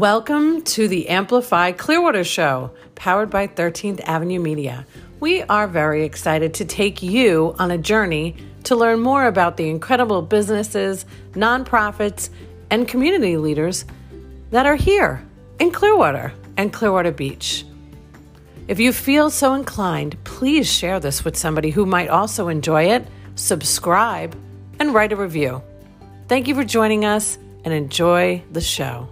Welcome to the Amplify Clearwater Show, powered by 13th Avenue Media. We are very excited to take you on a journey to learn more about the incredible businesses, nonprofits, and community leaders that are here in Clearwater and Clearwater Beach. If you feel so inclined, please share this with somebody who might also enjoy it, subscribe, and write a review. Thank you for joining us and enjoy the show.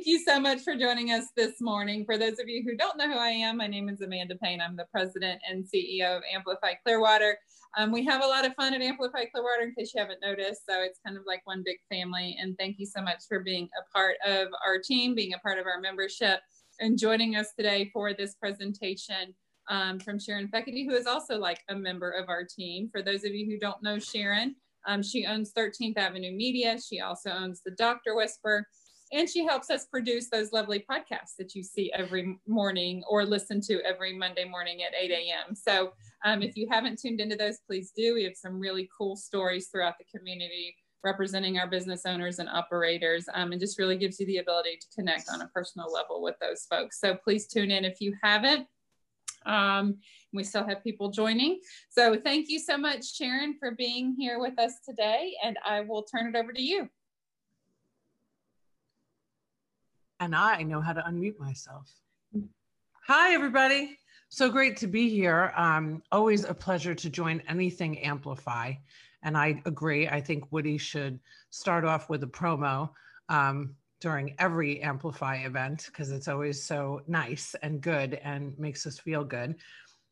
Thank you so much for joining us this morning. For those of you who don't know who I am, my name is Amanda Payne. I'm the president and CEO of Amplify Clearwater. Um, we have a lot of fun at Amplify Clearwater, in case you haven't noticed. So it's kind of like one big family. And thank you so much for being a part of our team, being a part of our membership, and joining us today for this presentation um, from Sharon Fekete, who is also like a member of our team. For those of you who don't know Sharon, um, she owns 13th Avenue Media. She also owns the Doctor Whisper and she helps us produce those lovely podcasts that you see every morning or listen to every Monday morning at 8 a.m. So um, if you haven't tuned into those, please do. We have some really cool stories throughout the community representing our business owners and operators um, and just really gives you the ability to connect on a personal level with those folks. So please tune in if you haven't. Um, we still have people joining. So thank you so much, Sharon, for being here with us today. And I will turn it over to you. And I know how to unmute myself. Hi, everybody. So great to be here. Um, always a pleasure to join anything Amplify. And I agree. I think Woody should start off with a promo um, during every Amplify event because it's always so nice and good and makes us feel good.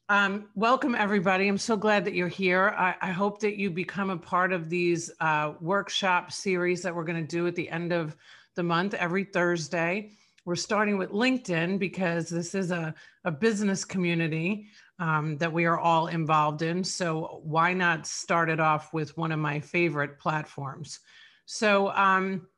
Um, welcome, everybody. I'm so glad that you're here. I, I hope that you become a part of these uh, workshop series that we're going to do at the end of the month every Thursday. We're starting with LinkedIn because this is a, a business community um, that we are all involved in. So why not start it off with one of my favorite platforms? So um,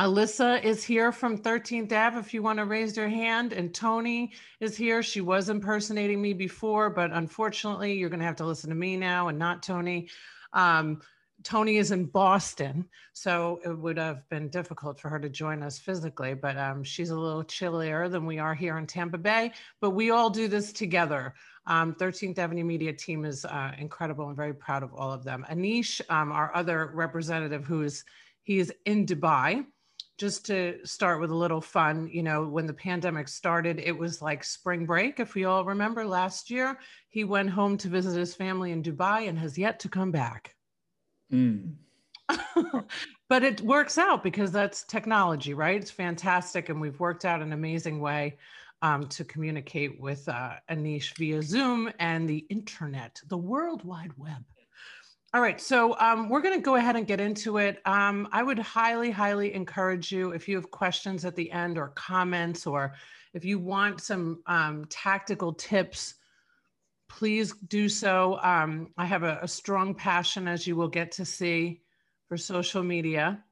Alyssa is here from 13th Ave if you want to raise your hand. And Tony is here. She was impersonating me before, but unfortunately, you're going to have to listen to me now and not Tony. Um, Tony is in Boston, so it would have been difficult for her to join us physically, but um, she's a little chillier than we are here in Tampa Bay. But we all do this together. Um, 13th Avenue Media team is uh, incredible. I'm very proud of all of them. Anish, um, our other representative, who is he is in Dubai. Just to start with a little fun, you know, when the pandemic started, it was like spring break. If we all remember last year, he went home to visit his family in Dubai and has yet to come back. Mm. but it works out because that's technology, right? It's fantastic. And we've worked out an amazing way um, to communicate with uh, Anish via Zoom and the internet, the World Wide Web. All right, so um, we're going to go ahead and get into it. Um, I would highly, highly encourage you if you have questions at the end or comments, or if you want some um, tactical tips please do so. Um, I have a, a, strong passion, as you will get to see, for social media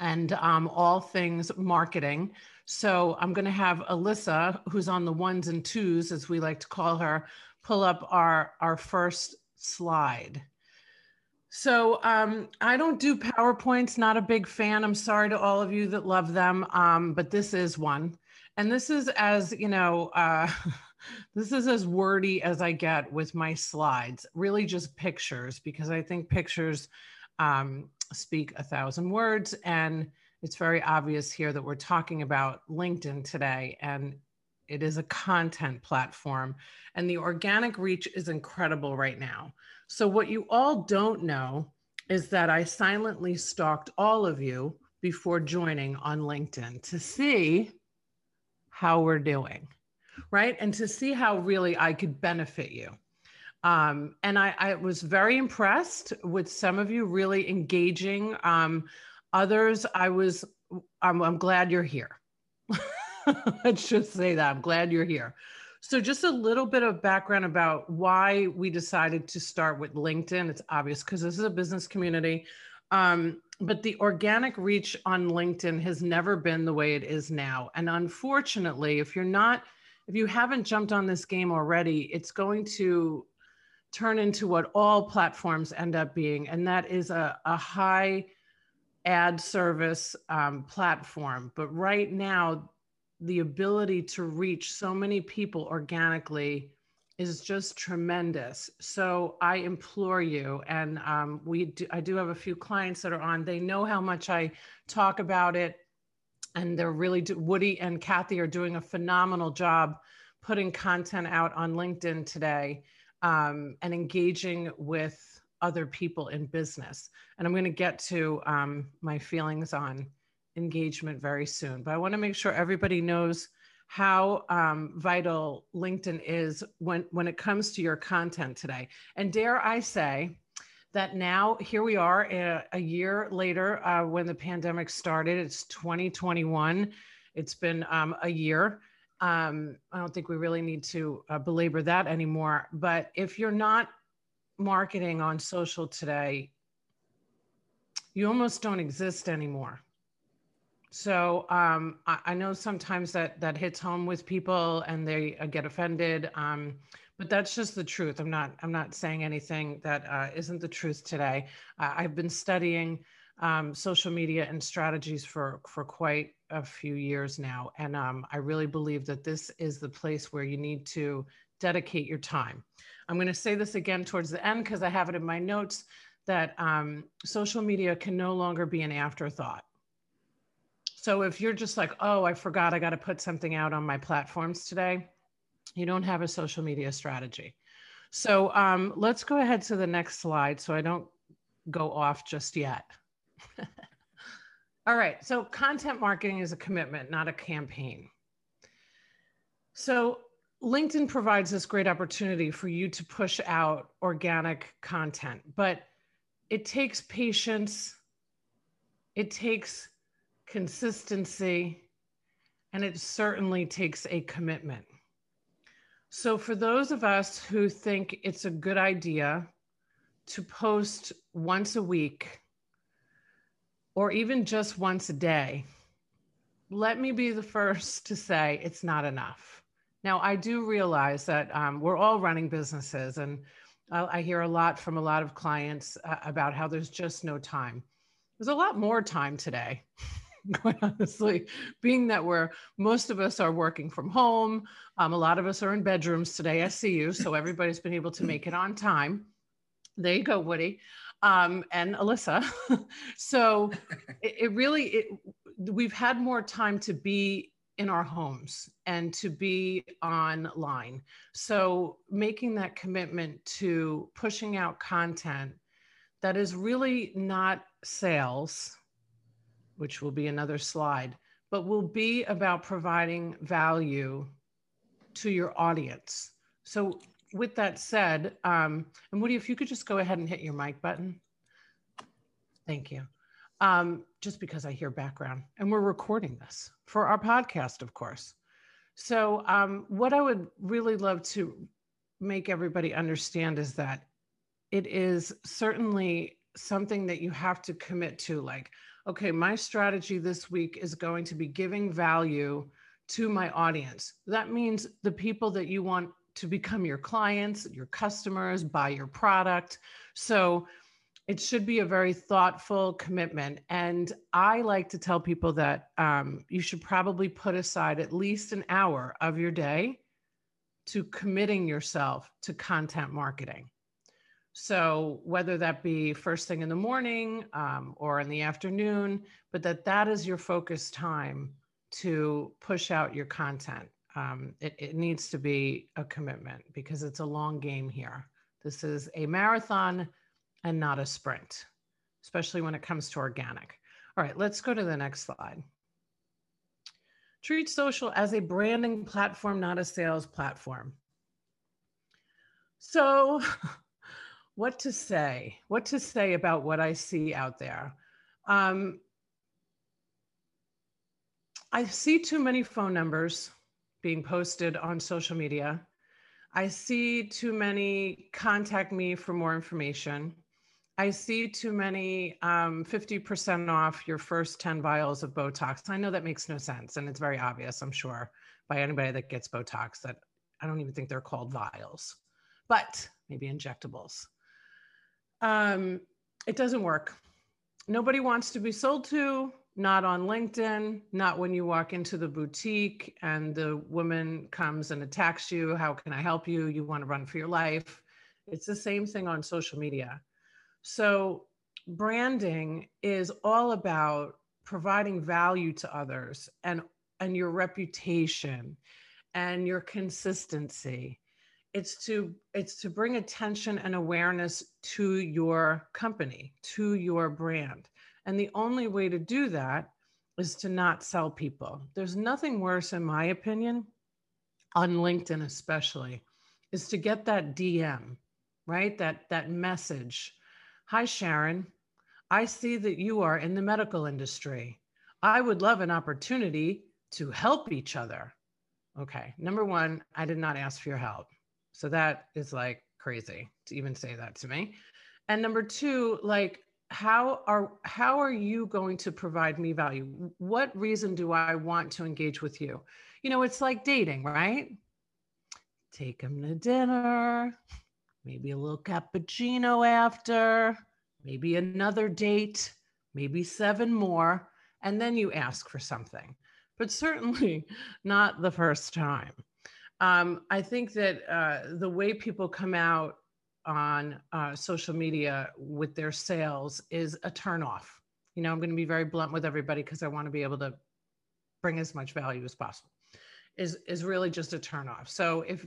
and um, all things marketing. So I'm going to have Alyssa, who's on the ones and twos, as we like to call her, pull up our, our first slide. So um, I don't do PowerPoints, not a big fan. I'm sorry to all of you that love them, um, but this is one. And this is as, you know, uh, This is as wordy as I get with my slides, really just pictures, because I think pictures um, speak a thousand words. And it's very obvious here that we're talking about LinkedIn today, and it is a content platform. And the organic reach is incredible right now. So, what you all don't know is that I silently stalked all of you before joining on LinkedIn to see how we're doing right? And to see how really I could benefit you. Um, and I, I, was very impressed with some of you really engaging. Um, others, I was, I'm, I'm glad you're here. Let's just say that. I'm glad you're here. So, just a little bit of background about why we decided to start with LinkedIn. It's obvious because this is a business community. Um, but the organic reach on LinkedIn has never been the way it is now. And unfortunately, if you're not if you haven't jumped on this game already, it's going to turn into what all platforms end up being, and that is a, a high ad service um, platform. But right now, the ability to reach so many people organically is just tremendous. So I implore you, and um, we do, I do have a few clients that are on. They know how much I talk about it, and they're really do, Woody and Kathy are doing a phenomenal job putting content out on LinkedIn today um, and engaging with other people in business. And I'm going to get to um, my feelings on engagement very soon, but I want to make sure everybody knows how um, vital LinkedIn is when, when it comes to your content today. And dare I say that now, here we are a, a year later uh, when the pandemic started, it's 2021. It's been um, a year. Um, I don't think we really need to uh, belabor that anymore. But if you're not marketing on social today, you almost don't exist anymore. So um, I, I, know sometimes that that hits home with people and they uh, get offended, um, but that's just the truth. I'm not I'm not saying anything that uh, not the truth today. Uh, I've been studying um, social media and strategies for for quite a few years now, and um, I really believe that this is the place where you need to dedicate your time. I'm going to say this again towards the end because I have it in my notes that um, social media can no longer be an afterthought so if you're just like, oh, I forgot I got to put something out on my platforms today, you don't have a social media strategy. So um, let's go ahead to the next slide so I don't go off just yet. All right, so content marketing is a commitment, not a campaign. So LinkedIn provides this great opportunity for you to push out organic content, but it takes patience, it takes consistency, and it certainly takes a commitment. So, for those of us who think it's a good idea to post once a week or even just once a day, let me be the first to say it's not enough. Now, I do realize that um, we're all running businesses, and I, I hear a lot from a lot of clients uh, about how there's just no time. There's a lot more time today. quite honestly, being that we're most of us are working from home. Um, a lot of us are in bedrooms today. I see you. So everybody's been able to make it on time. There you go, Woody. Um, and Alyssa. so it, it really, it, we've had more time to be in our homes and to be online. So making that commitment to pushing out content that is really not sales which will be another slide, but will be about providing value to your audience. So with that said, um, and Woody, if you could just go ahead and hit your mic button. Thank you. Um, just because I hear background and we're recording this for our podcast, of course. So um, what I would really love to make everybody understand is that it is certainly something that you have to commit to like okay, my strategy this week is going to be giving value to my audience. That means the people that you want to become your clients, your customers, buy your product. So it should be a very thoughtful commitment. And I like to tell people that um, you should probably put aside at least an hour of your day to committing yourself to content marketing. So whether that be first thing in the morning um, or in the afternoon, but that that is your focus time to push out your content. Um, it, it needs to be a commitment because it's a long game here. This is a marathon and not a sprint, especially when it comes to organic. All right, let's go to the next slide. Treat social as a branding platform, not a sales platform. So what to say, what to say about what I see out there. Um, I see too many phone numbers being posted on social media. I see too many contact me for more information. I see too many um, 50% off your first 10 vials of Botox. I know that makes no sense. And it's very obvious, I'm sure, by anybody that gets Botox that I don't even think they're called vials, but maybe injectables um, it doesn't work. nobody wants to be sold to, not on LinkedIn, not when you walk into the boutique and the woman comes and attacks you. How can I help you? You want to run for your life. It's the same thing on social media. So, branding is all about providing value to others and, and your reputation and your consistency it's to it's to bring attention and awareness to your company to your brand. And the only way to do that is to not sell people. There's nothing worse in my opinion on linkedin especially is to get that dm right? That that message. Hi sharon. I see that you are in the medical industry. I would love an opportunity to help each other. Okay number one i did not ask for your help so that is like crazy to even say that to me. And number two, like how are how are you going to provide me value? What reason do I want to engage with you? You know, it's like dating, right? Take them to dinner, maybe a little cappuccino after, maybe another date, maybe seven more, and then you ask for something. But certainly not the first time um, I think that uh, the way people come out on uh, social media with their sales is a turnoff. You know, I'm going to be very blunt with everybody because I want to be able to bring as much value as possible. Is is really just a turnoff. So if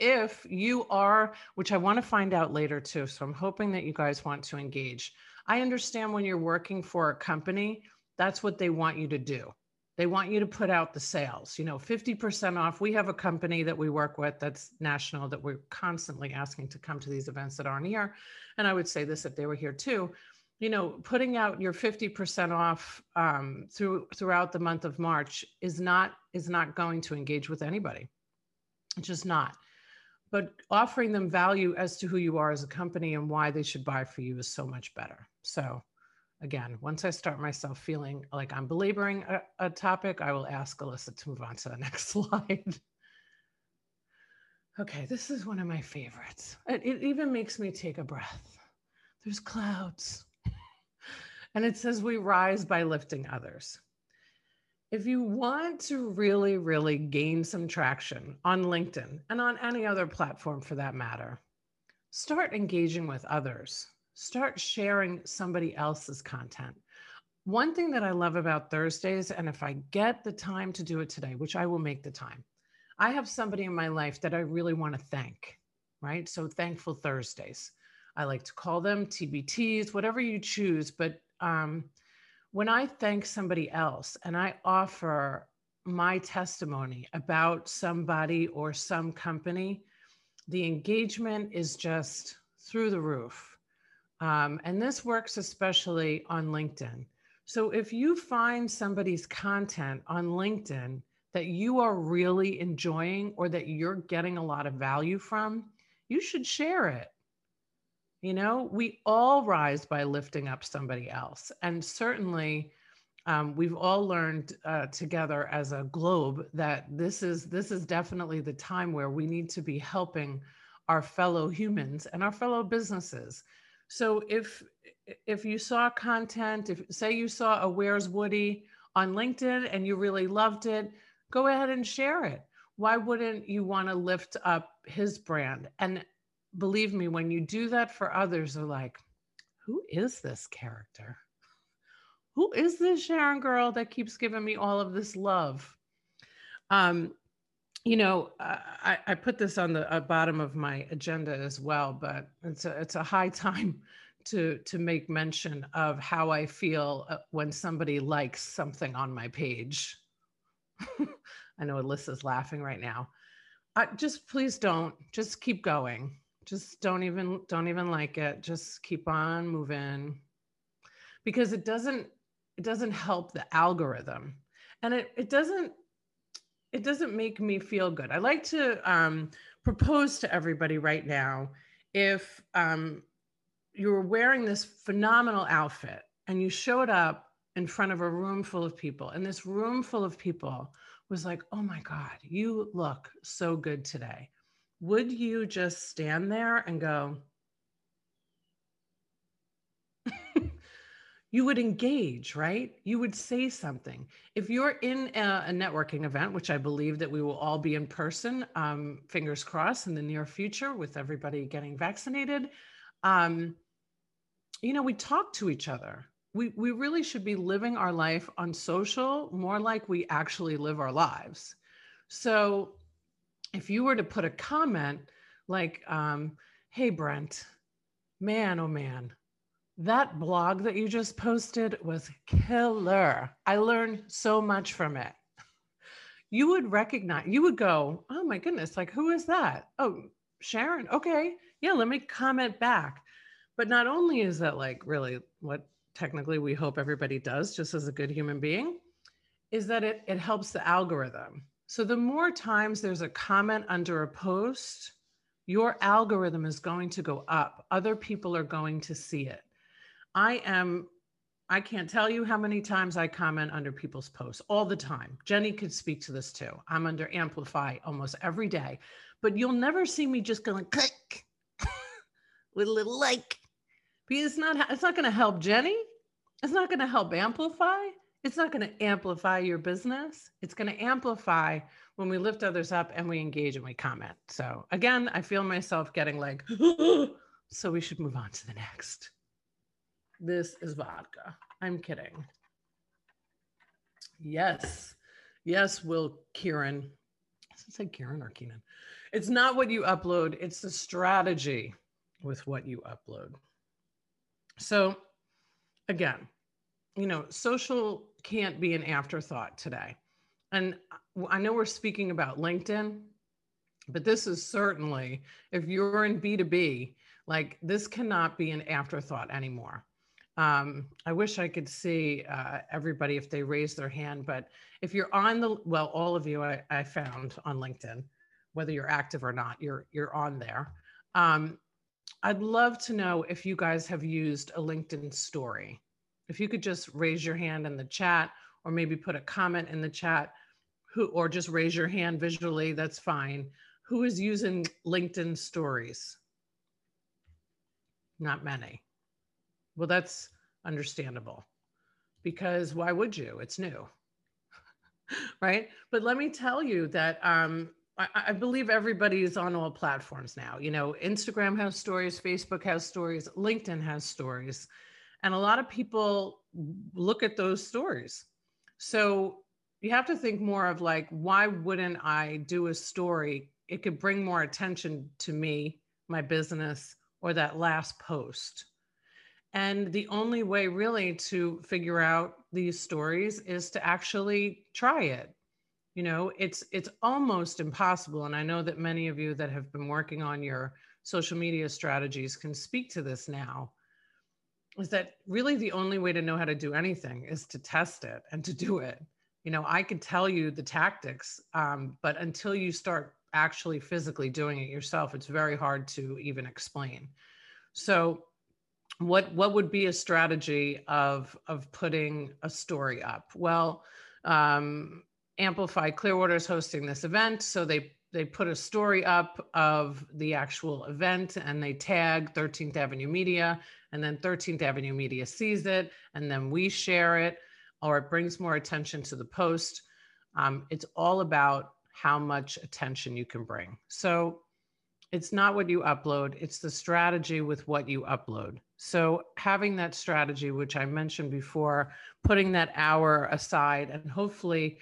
if you are, which I want to find out later too, so I'm hoping that you guys want to engage. I understand when you're working for a company, that's what they want you to do. They want you to put out the sales, you know, 50% off. We have a company that we work with that's national that we're constantly asking to come to these events that aren't here. And I would say this if they were here too, you know, putting out your 50% off um, through throughout the month of March is not is not going to engage with anybody. It's just not. But offering them value as to who you are as a company and why they should buy for you is so much better. So again, once I start myself feeling like I'm belaboring a, a topic, I will ask Alyssa to move on to the next slide. okay, this is one of my favorites. It, it even makes me take a breath. There's clouds. and it says, We rise by lifting others. If you want to really, really gain some traction on LinkedIn and on any other platform for that matter, start engaging with others start sharing somebody else's content. One thing that I love about Thursdays, and if I get the time to do it today, which I will make the time, I have somebody in my life that I really want to thank, right? So thankful Thursdays. I like to call them TBTs, whatever you choose. But um, when I thank somebody else and I offer my testimony about somebody or some company, the engagement is just through the roof. Um, and this works especially on LinkedIn. So if you find somebody's content on LinkedIn that you are really enjoying or that you're getting a lot of value from, you should share it. You know, we all rise by lifting up somebody else. And certainly, um, we've all learned uh, together as a globe that this is this is definitely the time where we need to be helping our fellow humans and our fellow businesses so if if you saw content, if say you saw a Where's Woody on LinkedIn and you really loved it, go ahead and share it. Why wouldn't you want to lift up his brand? And believe me, when you do that for others, they're like, who is this character? Who is this Sharon girl that keeps giving me all of this love? Um, you know, I, I put this on the uh, bottom of my agenda as well, but it's a, it's a high time to to make mention of how I feel uh, when somebody likes something on my page. I know Alyssa's laughing right now. Uh, just please don't. Just keep going. Just don't even don't even like it. Just keep on moving, because it doesn't it doesn't help the algorithm, and it it doesn't it doesn't make me feel good. I like to um, propose to everybody right now if um, you were wearing this phenomenal outfit and you showed up in front of a room full of people, and this room full of people was like, oh my God, you look so good today. Would you just stand there and go, you would engage, right? You would say something. If you're in a, a, networking event, which I believe that we will all be in person, um, fingers crossed, in the near future with everybody getting vaccinated, um, you know, we talk to each other. We, we really should be living our life on social more like we actually live our lives. So if you were to put a comment like, um, hey, Brent, man, oh man, that blog that you just posted was killer. I learned so much from it. You would recognize, you would go, oh my goodness, like who is that? Oh, Sharon. Okay. Yeah, let me comment back. But not only is that like really what technically we hope everybody does, just as a good human being, is that it, it helps the algorithm. So the more times there's a comment under a post, your algorithm is going to go up. Other people are going to see it. I am, I can't tell you how many times I comment under people's posts all the time. Jenny could speak to this too. I'm under Amplify almost every day, but you'll never see me just going click with a little like because it's not, it's not going to help Jenny. It's not going to help Amplify. It's not going to amplify your business. It's going to amplify when we lift others up and we engage and we comment. So again, I feel myself getting like, so we should move on to the next. This is vodka. I'm kidding. Yes. Yes, Will Kieran. I say Kieran or Keenan. It's not what you upload, it's the strategy with what you upload. So, again, you know, social can't be an afterthought today. And I know we're speaking about LinkedIn, but this is certainly, if you're in B2B, like this cannot be an afterthought anymore. Um, I wish I could see uh, everybody if they raise their hand, but if you're on the, well, all of you I, I found on LinkedIn, whether you're active or not, you're, you're on there. Um, I'd love to know if you guys have used a LinkedIn story. If you could just raise your hand in the chat or maybe put a comment in the chat who, or just raise your hand visually, that's fine. Who is using LinkedIn stories? Not many. Well, that's understandable because why would you? It's new. right. But let me tell you that um, I, I, believe everybody is on all platforms now. You know, Instagram has stories, Facebook has stories, LinkedIn has stories. And a lot of people look at those stories. So you have to think more of like, why wouldn't I do a story? It could bring more attention to me, my business, or that last post. And the only way really to figure out these stories is to actually try it. You know, it's it's almost impossible and I know that many of you that have been working on your social media strategies can speak to this now. Is that really the only way to know how to do anything is to test it and to do it. You know, I could tell you the tactics, um, but until you start actually physically doing it yourself, it's very hard to even explain. So what what would be a strategy of of putting a story up? Well um, amplify clearwater is hosting this event so they they put a story up of the actual event and they tag 13th avenue media and then 13th avenue media sees it and then we share it or it brings more attention to the post. Um, it's all about how much attention you can bring. So it's not what you upload it's the strategy with what you upload. So having that strategy which i mentioned before putting that hour aside and hopefully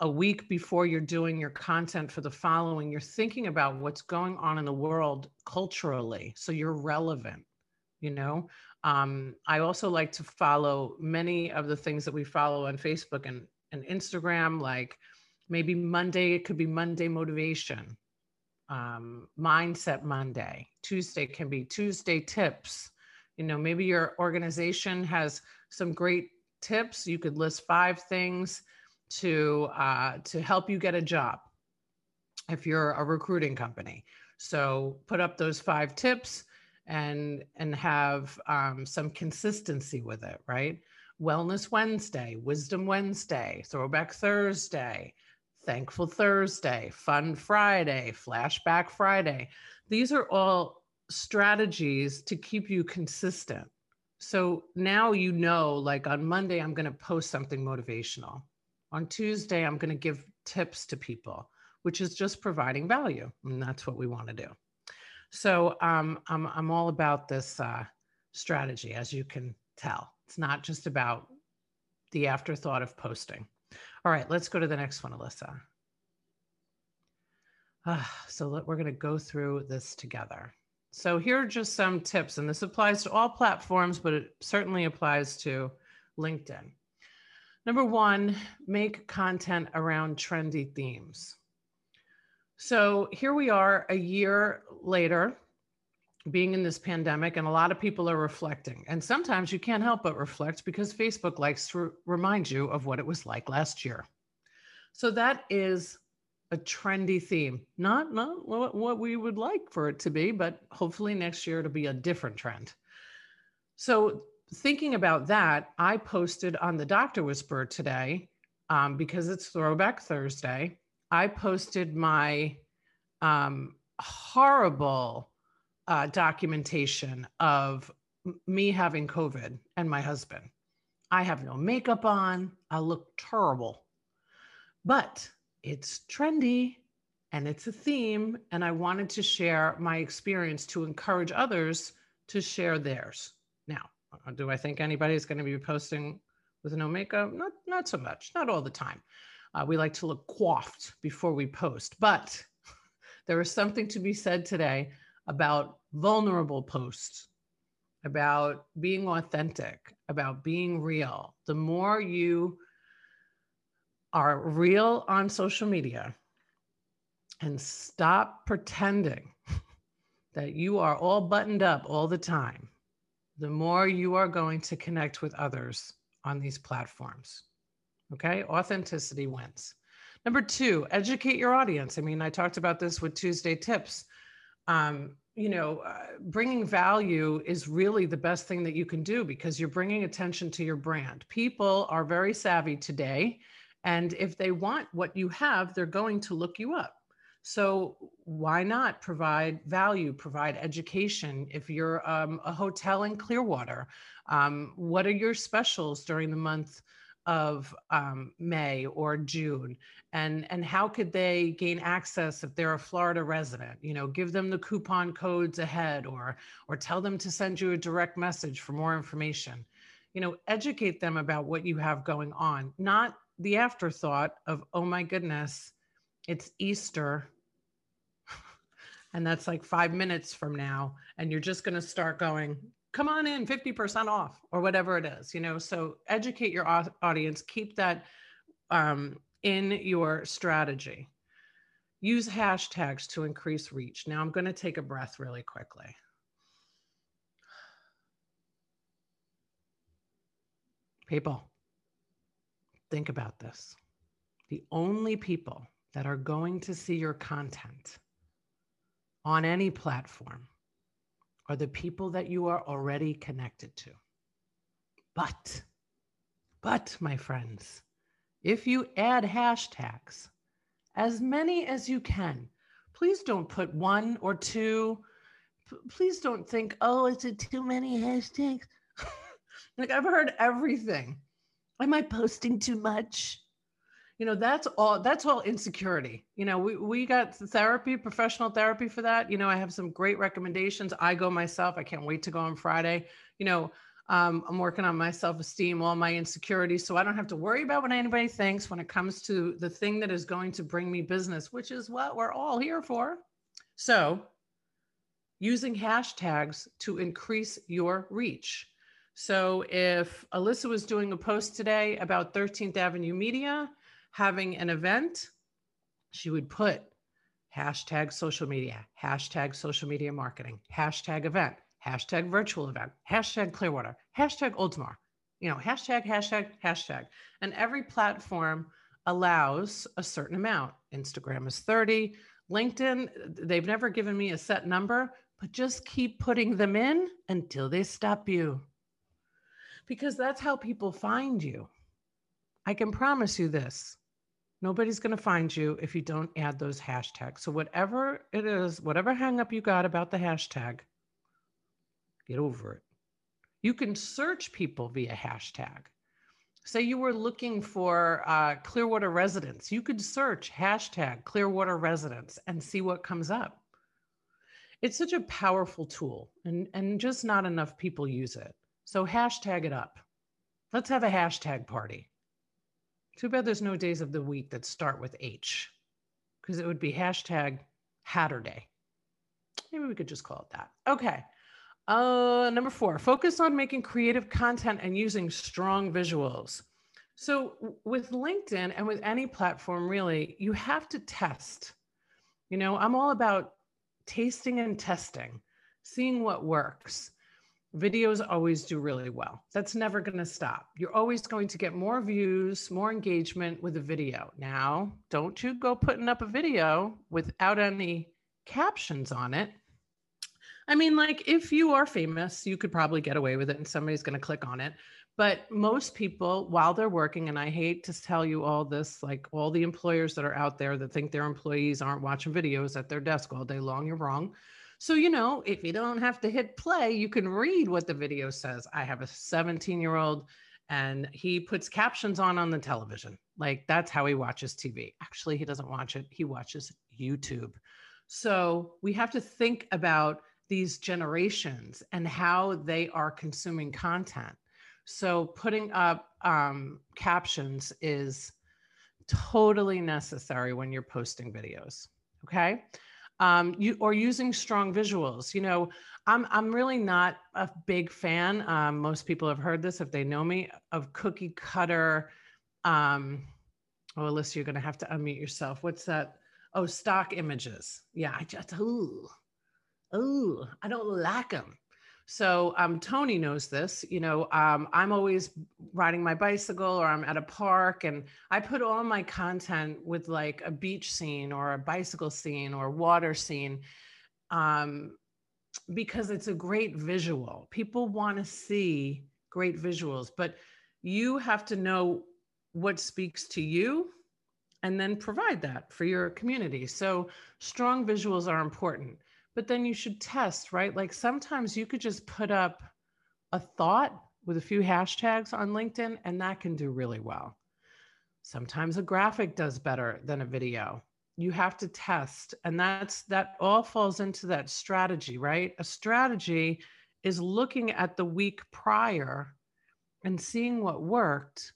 a week before you're doing your content for the following you're thinking about what's going on in the world culturally so you're relevant you know? Um, i also like to follow many of the things that we follow on facebook and, and instagram like maybe monday it could be monday motivation um, mindset Monday. Tuesday can be Tuesday tips. You know, maybe your organization has some great tips. You could list five things to uh, to help you get a job if you're a recruiting company. So put up those five tips and and have um, some consistency with it, right? Wellness Wednesday, Wisdom Wednesday, Throwback Thursday, Thankful Thursday, Fun Friday, Flashback Friday. These are all strategies to keep you consistent. So now you know, like on Monday, I'm going to post something motivational. On Tuesday, I'm going to give tips to people, which is just providing value. And that's what we want to do. So um, I'm, I'm all about this uh, strategy, as you can tell. It's not just about the afterthought of posting. All right, let's go to the next one, Alyssa. Uh, so let, we're going to go through this together. So here are just some tips, and this applies to all platforms, but it certainly applies to LinkedIn. Number one, make content around trendy themes. So here we are a year later, being in this pandemic, and a lot of people are reflecting. And sometimes you can't help but reflect because Facebook likes to remind you of what it was like last year. So that is a trendy theme, not not what we would like for it to be, but hopefully next year it'll be a different trend. So thinking about that, I posted on the Doctor Whisperer today um, because it's Throwback Thursday. I posted my um, horrible uh, documentation of me having COVID and my husband. I have no makeup on. I look terrible. But it's trendy and it's a theme. And I wanted to share my experience to encourage others to share theirs. Now, uh, do I think anybody's going to be posting with no makeup? Not, not so much, not all the time. Uh, we like to look coiffed before we post, but there is something to be said today about vulnerable posts, about being authentic, about being real. The more you are real on social media and stop pretending that you are all buttoned up all the time, the more you are going to connect with others on these platforms. Okay, authenticity wins. Number two, educate your audience. I mean, I talked about this with Tuesday tips. Um, you know, uh, bringing value is really the best thing that you can do because you're bringing attention to your brand. People are very savvy today and if they want what you have, they're going to look you up. So why not provide value, provide education? If you're um, a hotel in Clearwater, um, what are your specials during the month of um, May or June? And, and how could they gain access if they're a Florida resident? You know, give them the coupon codes ahead or, or tell them to send you a direct message for more information. You know, educate them about what you have going on, not the afterthought of, oh my goodness, it's Easter. and that's like five minutes from now. And you're just going to start going, come on in, 50% off or whatever it is, you know? So educate your audience, keep that um, in your strategy. Use hashtags to increase reach. Now I'm going to take a breath really quickly. People, Think about this. The only people that are going to see your content on any platform are the people that you are already connected to. But, but, my friends, if you add hashtags, as many as you can, please don't put one or two. Please don't think, oh, is it too many hashtags? like I've heard everything am I posting too much? You know, that's all that's all insecurity. You know, we, we got therapy, professional therapy for that. You know, I have some great recommendations. I go myself. I can't wait to go on Friday. You know, um, I'm working on my self-esteem, all my insecurities, so I don't have to worry about what anybody thinks when it comes to the thing that is going to bring me business, which is what we're all here for. So, using hashtags to increase your reach. So if Alyssa was doing a post today about 13th Avenue Media having an event, she would put hashtag social media, hashtag social media marketing, hashtag event, hashtag virtual event, hashtag Clearwater, hashtag Ultimar, you know, hashtag, hashtag, hashtag. And every platform allows a certain amount. Instagram is 30. LinkedIn, they've never given me a set number, but just keep putting them in until they stop you because that's how people find you. I can promise you this nobody's going to find you if you don't add those hashtags. So, whatever it is, whatever hang up you got about the hashtag, get over it. You can search people via hashtag. Say you were looking for uh, Clearwater residents, you could search hashtag Clearwater residents and see what comes up. It's such a powerful tool, and, and just not enough people use it. So hashtag it up. Let's have a hashtag party. Too bad there's no days of the week that start with H, because it would be hashtag Hatter Day. Maybe we could just call it that. Okay. Uh, number four, focus on making creative content and using strong visuals. So, with LinkedIn and with any platform, really, you have to test. You know, I'm all about tasting and testing, seeing what works. Videos always do really well. That's never going to stop. You're always going to get more views, more engagement with a video. Now, don't you go putting up a video without any captions on it I mean, like if you are famous, you could probably get away with it and somebody's going to click on it. But most people, while they're working, and I hate to tell you all this, like all the employers that are out there that think their employees aren't watching videos at their desk all day long, you're wrong. So, you know, if you don't have to hit play, you can read what the video says. I have a 17 year old and he puts captions on on the television. Like that's how he watches TV. Actually, he doesn't watch it, he watches YouTube. So we have to think about these generations and how they are consuming content. So putting up um, captions is totally necessary when you're posting videos. Okay. Um, you or using strong visuals. You know, I'm I'm really not a big fan. Um, most people have heard this if they know me of cookie cutter. Um, oh, Alyssa, you're gonna have to unmute yourself. What's that? Oh, stock images. Yeah, I just ooh, oh, I don't like them. So um, Tony knows this. You know, um, I'm always riding my bicycle or I'm at a park, and I put all my content with like a beach scene or a bicycle scene or water scene, um, because it's a great visual. People want to see great visuals, but you have to know what speaks to you and then provide that for your community. So strong visuals are important but then you should test, right? Like sometimes you could just put up a thought with a few hashtags on LinkedIn, and that can do really well. Sometimes a graphic does better than a video. You have to test, and that's that all falls into that strategy, right? A strategy is looking at the week prior and seeing what worked,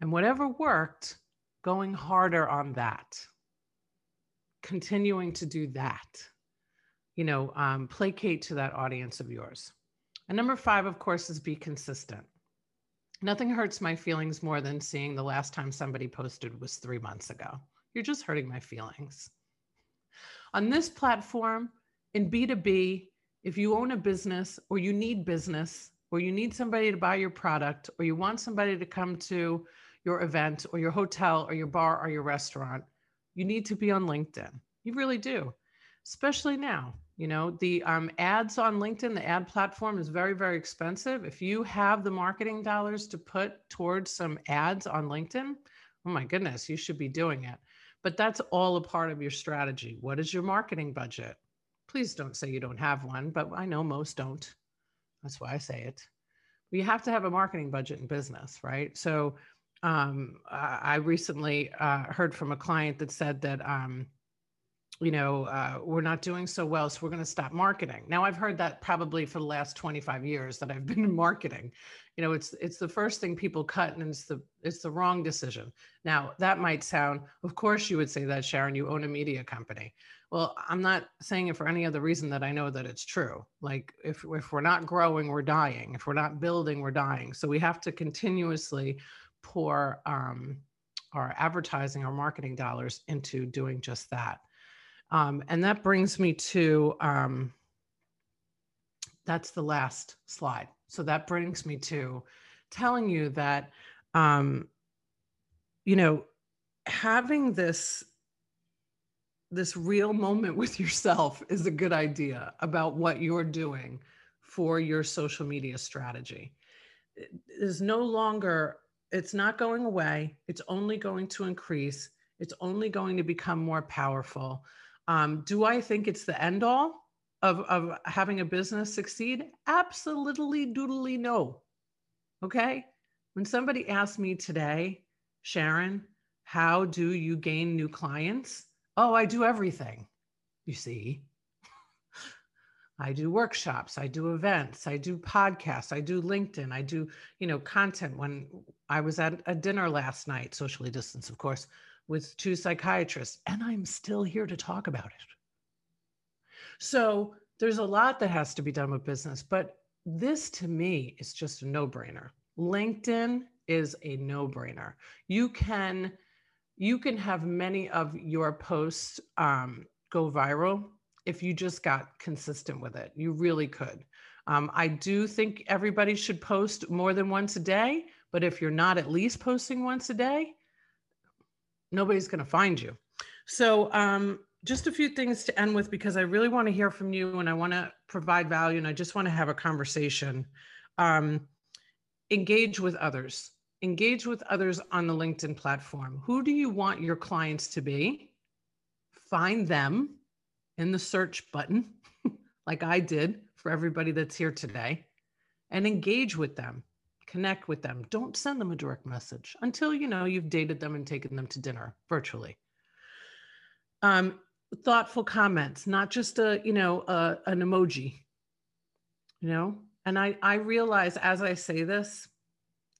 and whatever worked, going harder on that, continuing to do that you know, um, placate to that audience of yours. And number five, of course, is be consistent. Nothing hurts my feelings more than seeing the last time somebody posted was three months ago. You're just hurting my feelings. On this platform, in B2B, if you own a business or you need business or you need somebody to buy your product or you want somebody to come to your event or your hotel or your bar or your restaurant, you need to be on LinkedIn. You really do, especially now. You know, the um, ads on LinkedIn, the ad platform is very, very expensive. If you have the marketing dollars to put towards some ads on LinkedIn, oh my goodness, you should be doing it. But that's all a part of your strategy. What is your marketing budget? Please don't say you don't have one, but I know most don't. That's why I say it. You have to have a marketing budget in business, right? So um, I recently uh, heard from a client that said that um, you know, uh, we're not doing so well, so we're going to stop marketing. Now, I've heard that probably for the last 25 years that I've been in marketing. You know, it's it's the first thing people cut, and it's the it's the wrong decision. Now, that might sound, of course, you would say that, Sharon. You own a media company. Well, I'm not saying it for any other reason that I know that it's true. Like, if if we're not growing, we're dying. If we're not building, we're dying. So we have to continuously pour um, our advertising, our marketing dollars into doing just that. Um, and that brings me to um, that's the last slide. So that brings me to telling you that, um, you know, having this this real moment with yourself is a good idea about what you're doing for your social media strategy. It is no longer, it's not going away. It's only going to increase. It's only going to become more powerful. Um, do I think it's the end all? of, of having a business succeed? Absolutely doodly no. Okay. When somebody asked me today, Sharon, how do you gain new clients? Oh, I do everything. You see, I do workshops, I do events, I do podcasts, I do LinkedIn, I do, you know, content. When I was at a dinner last night, socially distanced, of course, with two psychiatrists, and I'm still here to talk about it. So there's a lot that has to be done with business, but this to me is just a no brainer. LinkedIn is a no brainer. You can you can have many of your posts um, go viral if you just got consistent with it. You really could. Um, I do think everybody should post more than once a day, but if you're not at least posting once a day, nobody's going to find you. So, um, just a few things to end with because I really want to hear from you and I want to provide value and I just want to have a conversation. Um, engage with others. Engage with others on the LinkedIn platform. Who do you want your clients to be? Find them in the search button, like I did for everybody that's here today, and engage with them connect with them. Don't send them a direct message until you know you've dated them and taken them to dinner virtually. Um, thoughtful comments, not just a you know a, an emoji. You know, and I I realize as I say this,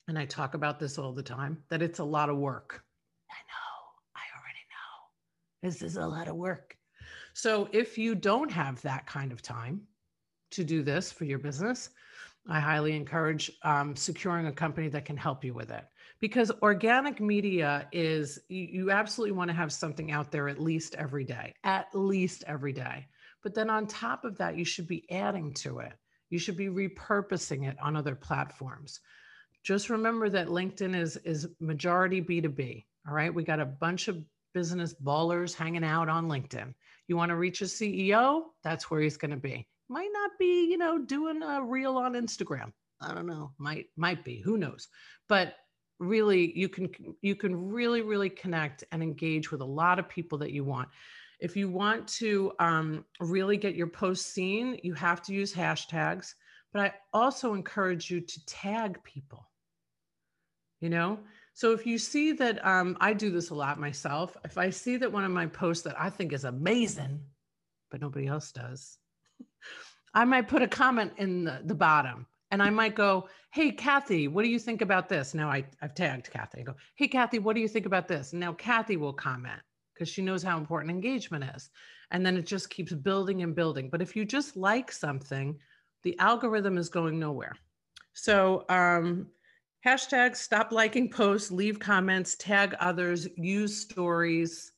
and I talk about this all the time, that it's a lot of work. I know, I already know. This is a lot of work. So if you don't have that kind of time to do this for your business, I highly encourage um, securing a company that can help you with it because organic media is you, you absolutely want to have something out there at least every day, at least every day. But then on top of that, you should be adding to it. You should be repurposing it on other platforms. Just remember that LinkedIn is is majority B2B. All right. We got a bunch of business ballers hanging out on LinkedIn. You want to reach a CEO? That's where he's going to be might not be, you know, doing a reel on Instagram. I don't know. Might might be. Who knows? But really you can you can really really connect and engage with a lot of people that you want if you want to um, really get your post seen you have to use hashtags but i also encourage you to tag people you know so if you see that um, i do this a lot myself if i see that one of my posts that i think is amazing but nobody else does I might put a comment in the, the bottom and I might go, Hey, Kathy, what do you think about this? Now I, I've tagged Kathy. I go, Hey, Kathy, what do you think about this? And now Kathy will comment because she knows how important engagement is. And then it just keeps building and building. But if you just like something, the algorithm is going nowhere. So, um, hashtag stop liking posts, leave comments, tag others, use stories,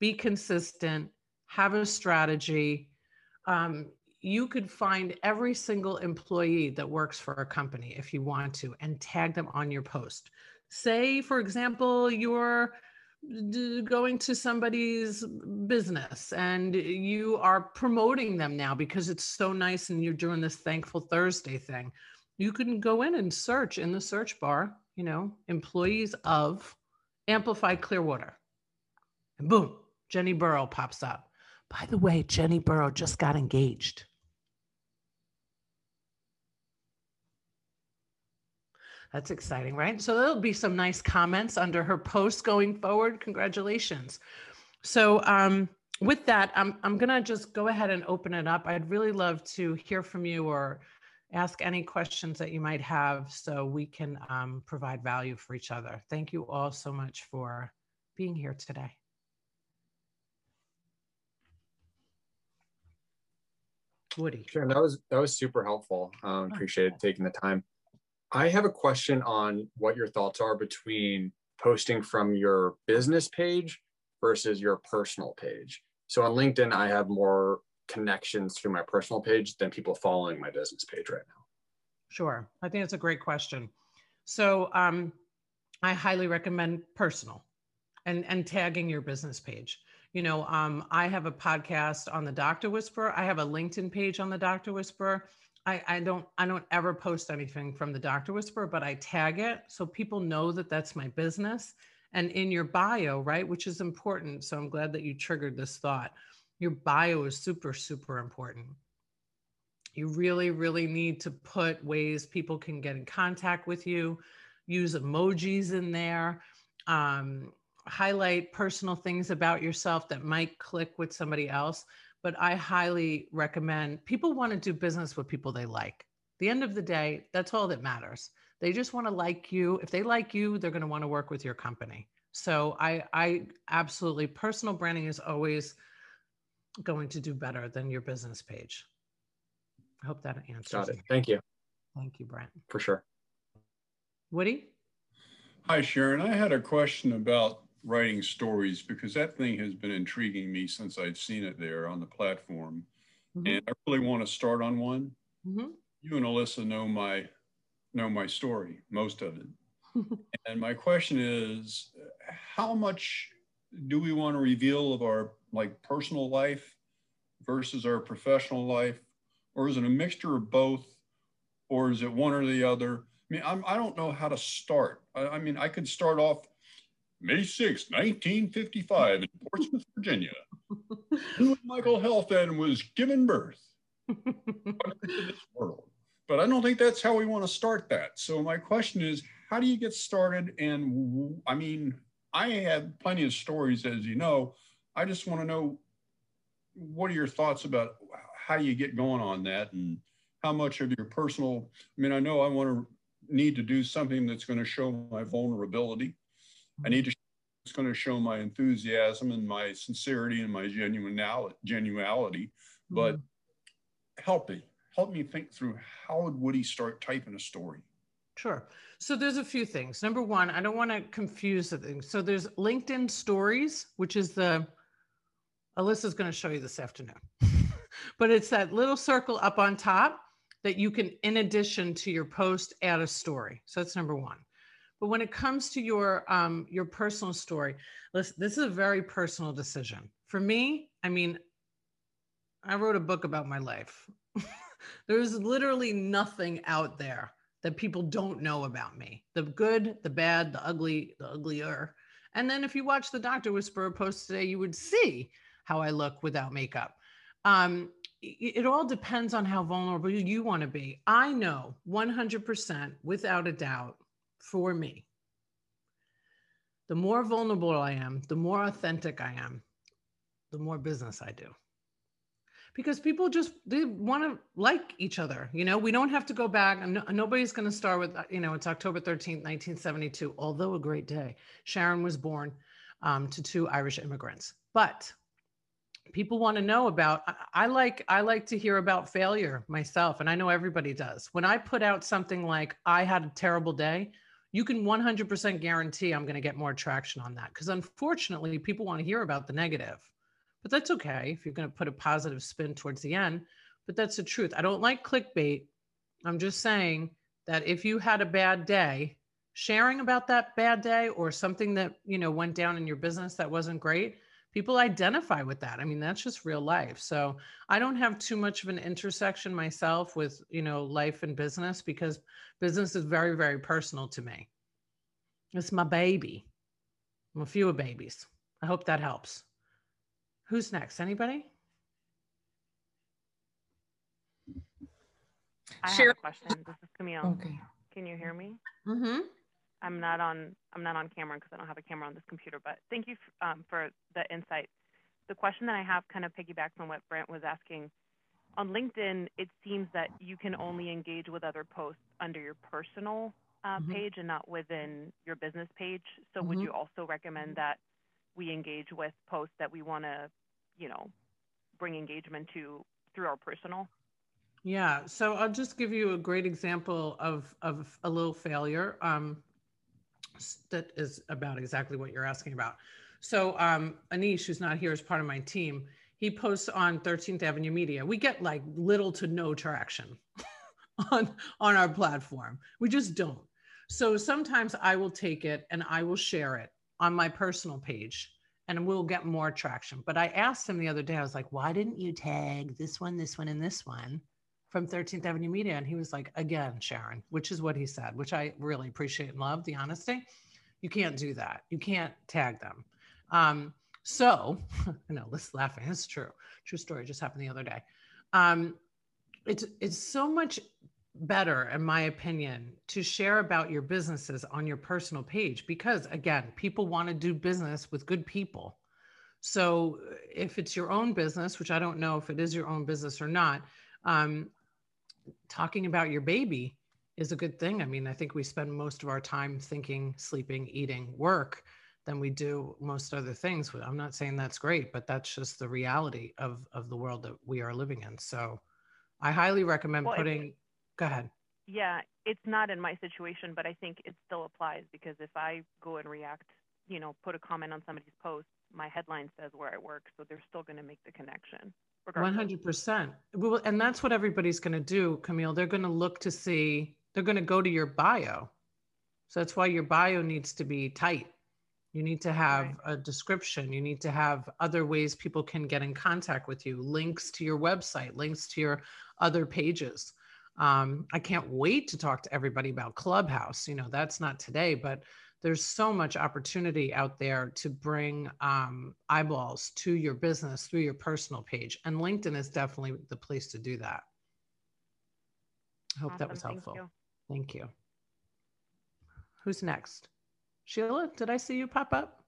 be consistent, have a strategy. Um, you could find every single employee that works for a company if you want to and tag them on your post. Say, for example, you're going to somebody's business and you are promoting them now because it's so nice and you're doing this thankful Thursday thing. You can go in and search in the search bar, you know, employees of Amplify Clearwater. And boom, Jenny Burrow pops up. By the way, Jenny Burrow just got engaged. That's exciting, right? So there'll be some nice comments under her post going forward. Congratulations. So um, with that, I'm, I'm going to just go ahead and open it up. I'd really love to hear from you or ask any questions that you might have so we can um, provide value for each other. Thank you all so much for being here today. Woody. Sure, that was that was super helpful. Um, appreciate taking the time. I have a question on what your thoughts are between posting from your business page versus your personal page. So on LinkedIn, I have more connections through my personal page than people following my business page right now. Sure. I think it's a great question. So um, I highly recommend personal and, and tagging your business page. You know, um, I have a podcast on the Doctor Whisperer. I have a LinkedIn page on the Doctor Whisperer. I, I don't I don't ever post anything from the Doctor Whisperer, but I tag it so people know that that's my business. And in your bio, right, which is important. So I'm glad that you triggered this thought. Your bio is super super important. You really, really need to put ways people can get in contact with you, use emojis in there, um, highlight personal things about yourself that might click with somebody else. But I highly recommend people want to do business with people they like. the end of the day, that's all that matters. They just want to like you. If they like you, they're going to want to work with your company. So I, I absolutely personal branding is always going to do better than your business page. I hope that answers. Got it. Thank you. Thank you, Brent. For sure. Woody? Hi, Sharon. I had a question about writing stories because that thing has been intriguing me since I'd seen it there on the platform. Mm-hmm. And I really want to start on one. Mm-hmm. You and Alyssa know my know my story, most of it. and my question is how much do we want to reveal of our like personal life versus our professional life or is it a mixture of both or is it one or the other i mean I'm, i do not know how to start I, I, mean i could start off may 6 1955 in portsmouth virginia. Michael helfand was given birth? To this world. But i don't think that's how we want to start that. So my question is how do you get started? And i mean I have plenty of stories, as you know. I just want to know what are your thoughts about how you get going on that? And how much of your personal, I mean, I know I want to need to do something that's going to show my vulnerability. I need to, it's going to show my enthusiasm and my sincerity and my genuinality, genuality. But mm-hmm. help me, help me think through how would Woody start typing a story? Sure. So there's a few things. Number one, I don't want to confuse the things. So there's LinkedIn stories, which is the, Alyssa's going to show you this afternoon, but it's that little circle up on top that you can, in addition to your post, add a story. So that's number one. But when it comes to your um, your personal story, listen, this is a very personal decision. For me, I mean, I wrote a book about my life. There's literally nothing out there that people don't know about me the good, the bad, the ugly, the uglier. And then if you watch the Doctor Whisperer post today, you would see how I look without makeup. Um, it all depends on how vulnerable you want to be. I know 100% without a doubt for me, the more vulnerable I am, the more authentic I am, the more business I do. Because people just they want to like each other you know? We don't have to go back. And no, nobody's going to start with you know it's october 13th 1972 although a great day. Sharon was born um, to two irish immigrants. But people want to know about I like i like to hear about failure myself and i know everybody does. When i put out something like i had a terrible day you can 100% guarantee i'm going to get more traction on that because unfortunately people want to hear about the negative but that's okay if you're going to put a positive spin towards the end. But that's the truth. I don't like clickbait. I'm just saying that if you had a bad day, sharing about that bad day or something that you know went down in your business that wasn't great, people identify with that. I mean, that's just real life. So I don't have too much of an intersection myself with you know life and business because business is very very personal to me. It's my baby. I'm a few of babies. I hope that helps. Who's next? Anybody? I have a question. This is Camille. Okay. Can you hear me? Mm-hmm. I'm not on. I'm not on camera because I don't have a camera on this computer. But thank you um, for the insight. The question that I have kind of piggybacks on what Brent was asking. On LinkedIn, it seems that you can only engage with other posts under your personal uh, mm-hmm. page and not within your business page. So, mm-hmm. would you also recommend that we engage with posts that we want to, you know, bring engagement to through our personal? Yeah. So I'll just give you a great example of, of a little failure um, that is about exactly what you're asking about. So um, Anish, who's not here as part of my team, he posts on 13th Avenue Media. We get like little to no traction on, on our platform. We just don't. So sometimes I will take it and I will share it on my personal page and we'll get more traction. But I asked him the other day, I was like, why didn't you tag this one, this one, and this one from 13th Avenue Media? And he was like, again, Sharon, which is what he said, which I really appreciate and love the honesty. You can't do that. You can't tag them. Um, so I know, let's laughing. It's true. True story just happened the other day. Um, it's it's so much better in my opinion to share about your businesses on your personal page because again people want to do business with good people so if it's your own business which i don't know if it is your own business or not um, talking about your baby is a good thing i mean i think we spend most of our time thinking sleeping eating work than we do most other things i'm not saying that's great but that's just the reality of of the world that we are living in so i highly recommend well, putting Go ahead. Yeah, it's not in my situation, but I think it still applies because if I go and react, you know, put a comment on somebody's post, my headline says where I work, so they're still going to make the connection. One hundred percent. And that's what everybody's going to do, Camille. They're going to look to see. They're going to go to your bio. So that's why your bio needs to be tight. You need to have right. a description. You need to have other ways people can get in contact with you, links to your website, links to your other pages. Um, I can't wait to talk to everybody about Clubhouse. You know, that's not today, but there's so much opportunity out there to bring um, eyeballs to your business through your personal page. And LinkedIn is definitely the place to do that. I hope awesome. that was helpful. Thank you. Thank you. Who's next? Sheila, did I see you pop up?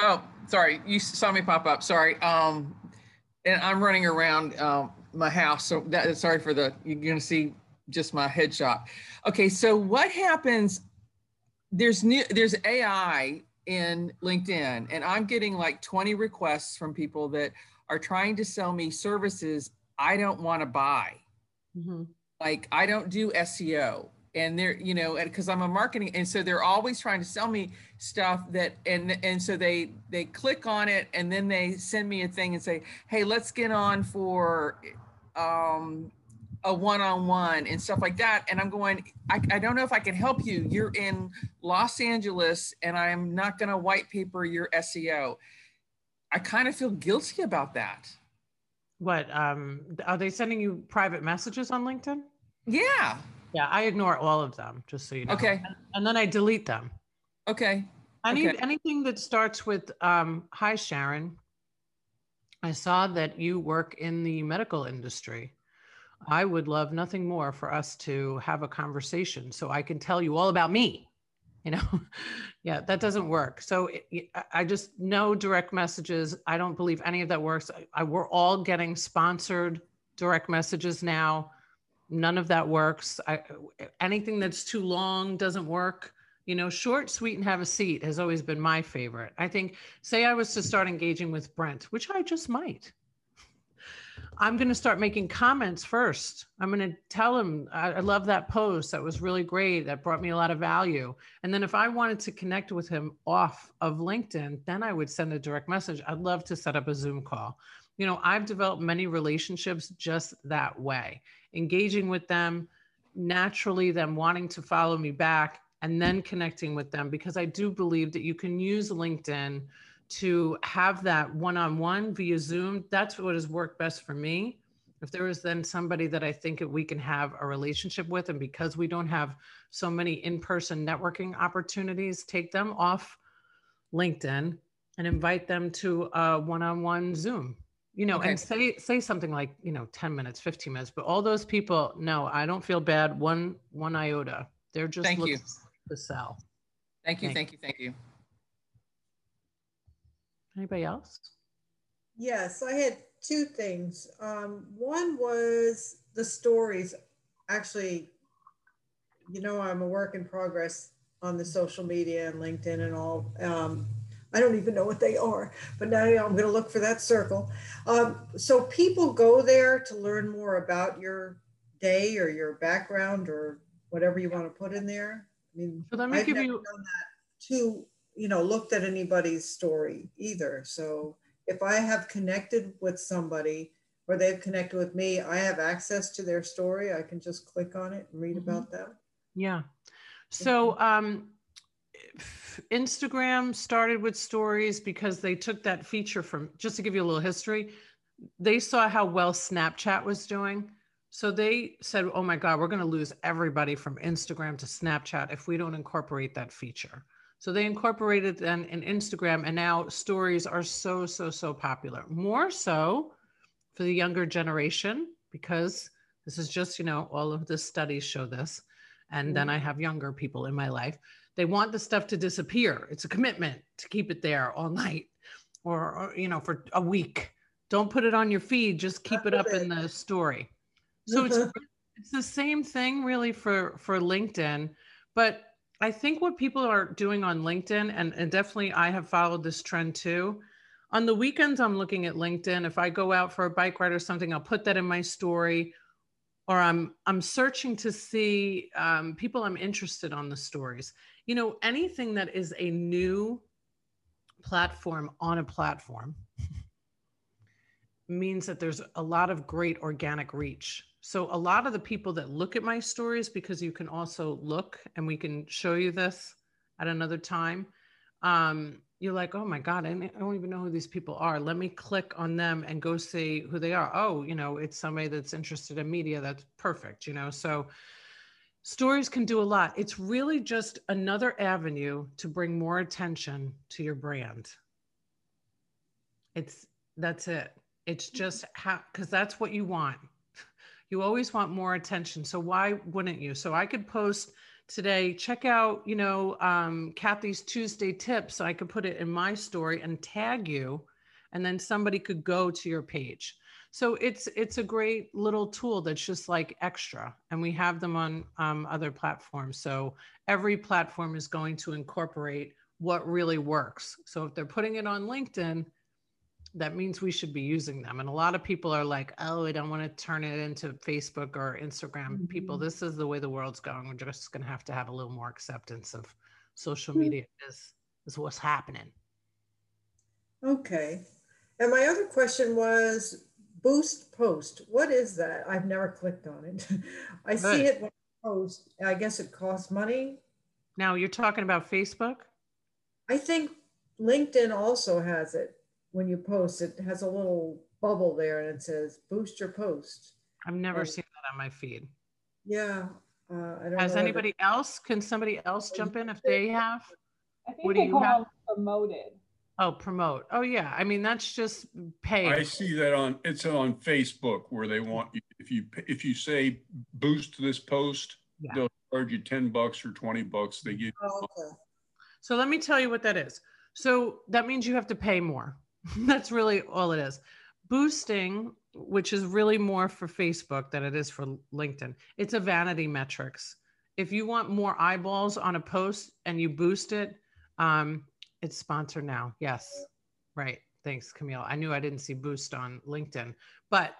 Oh, sorry. You saw me pop up. Sorry. Um, and I'm running around um, my house. So that sorry for the you're gonna see just my headshot. Okay, so what happens? There's new there's AI in LinkedIn, and I'm getting like 20 requests from people that are trying to sell me services I don't want to buy. Mm-hmm. Like I don't do SEO and they're you know because i'm a marketing and so they're always trying to sell me stuff that and and so they they click on it and then they send me a thing and say hey let's get on for um a one-on-one and stuff like that and i'm going I, I don't know if i can help you you're in los angeles and i'm not going to white paper your seo i kind of feel guilty about that what um are they sending you private messages on linkedin yeah yeah, I ignore all of them, just so you know. Okay. And, and then I delete them. Okay. Any okay. anything that starts with um, "Hi Sharon," I saw that you work in the medical industry. I would love nothing more for us to have a conversation so I can tell you all about me. You know, yeah, that doesn't work. So it, I just no direct messages. I don't believe any of that works. I, I, we're all getting sponsored direct messages now none of that works. I, anything that's too long doesn't work. You know, short, sweet, and have a seat has always been my favorite. I think, say I was to start engaging with Brent, which I just might. I'm going to start making comments first. I'm going to tell him, I, I, love that post. That was really great. That brought me a lot of value. And then if I wanted to connect with him off of LinkedIn, then I would send a direct message. I'd love to set up a Zoom call. You know, I've developed many relationships just that way engaging with them, naturally them wanting to follow me back, and then connecting with them because I do believe that you can use LinkedIn to have that one on one via Zoom. That's what has worked best for me. If there is then somebody that I think that we can have a relationship with, and because we don't have so many in person networking opportunities, take them off LinkedIn and invite them to a one on one Zoom you know okay. and say say something like you know 10 minutes 15 minutes but all those people no i don't feel bad one one iota they're just thank you to sell thank you thank, thank you thank you anybody else yes i had two things um, one was the stories actually you know i'm a work in progress on the social media and linkedin and all um, I don't even know what they are, but now I'm going to look for that circle. Um, so people go there to learn more about your day or your background or whatever you want to put in there. I mean, so let me I've give you done that to you know looked at anybody's story either. So if I have connected with somebody or they've connected with me, I have access to their story. I can just click on it and read mm-hmm. about them. Yeah. So um, Instagram started with stories because they took that feature from, just to give you a little history, they saw how well Snapchat was doing. So they said, oh my God, we're going to lose everybody from Instagram to Snapchat if we don't incorporate that feature. So they incorporated then in Instagram, and now stories are so, so, so popular. More so for the younger generation because this is just, you know, all of the studies show this. And then mm. I have younger people in my life. They want the stuff to disappear. It's a commitment to keep it there all night or, or you know, for a week. Don't put it on your feed, just keep it up in the story. So it's it's the same thing really for for LinkedIn, but I think what people are doing on LinkedIn, and, and definitely I have followed this trend too. On the weekends, I'm looking at LinkedIn. If I go out for a bike ride or something, I'll put that in my story, or I'm I'm searching to see um, people I'm interested on the stories. You know, anything that is a new platform on a platform means that there's a lot of great organic reach. So a lot of the people that look at my stories, because you can also look and we can show you this at another time. Um, you're like, oh my God, I don't even know who these people are. Let me click on them and go see who they are. Oh, you know, it's somebody that's interested in media. That's perfect, you know. So stories can do a lot. It's really just another avenue to bring more attention to your brand. It's that's it. It's just how because that's what you want you always want more attention. So why wouldn't you? So I could post today, check out, you know, um, Kathy's Tuesday tips. So I could put it in my story and tag you, and then somebody could go to your page. So it's it's a great little tool that's just like extra, and we have them on um, other platforms. So every platform is going to incorporate what really works. So if they're putting it on LinkedIn, that means we should be using them. And a lot of people are like, oh, I don't want to turn it into Facebook or Instagram. Mm-hmm. People, this is the way the world's going. We're just going to have to have a little more acceptance of social mm-hmm. media is, is what's happening. Okay. And my other question was Boost Post. What is that? I've never clicked on it. I Good. see it when I post. I guess it costs money. Now you're talking about Facebook? I think LinkedIn also has it when you post, it has a little bubble there and it says boost your post. I've never and, seen that on my feed. Yeah. Uh, Has anybody else? Can somebody else jump in if they have? I think what they do call have? promoted. Oh, promote. Oh, yeah. I mean, that's just pay. I see that on it's on Facebook where they want you if you if you say boost this post, yeah. they'll charge you ten bucks or twenty bucks. They give. Oh, okay. So let me tell you what that is. So that means you have to pay more. That's really all it is. Boosting, which is really more for Facebook than it is for LinkedIn, it's a vanity metrics. If you want more eyeballs on a post and you boost it, um, it's sponsored now. Yes. Right. Thanks, Camille. I knew I didn't see boost on LinkedIn, but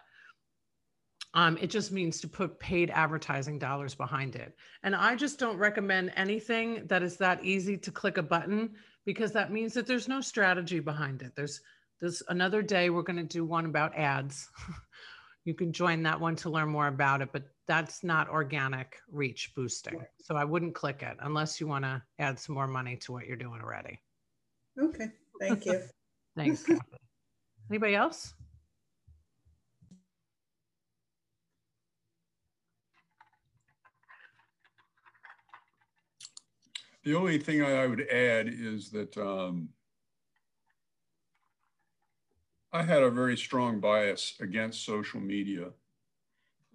um, it just means to put paid advertising dollars behind it. And I just don't recommend anything that is that easy to click a button because that means that there's no strategy behind it. There's this another day we're going to do one about ads. you can join that one to learn more about it, but that's not organic reach boosting. So I wouldn't click it unless you want to add some more money to what you're doing already. Okay, thank you. Thanks. Anybody else? The only thing I would add is that um, I had a very strong bias against social media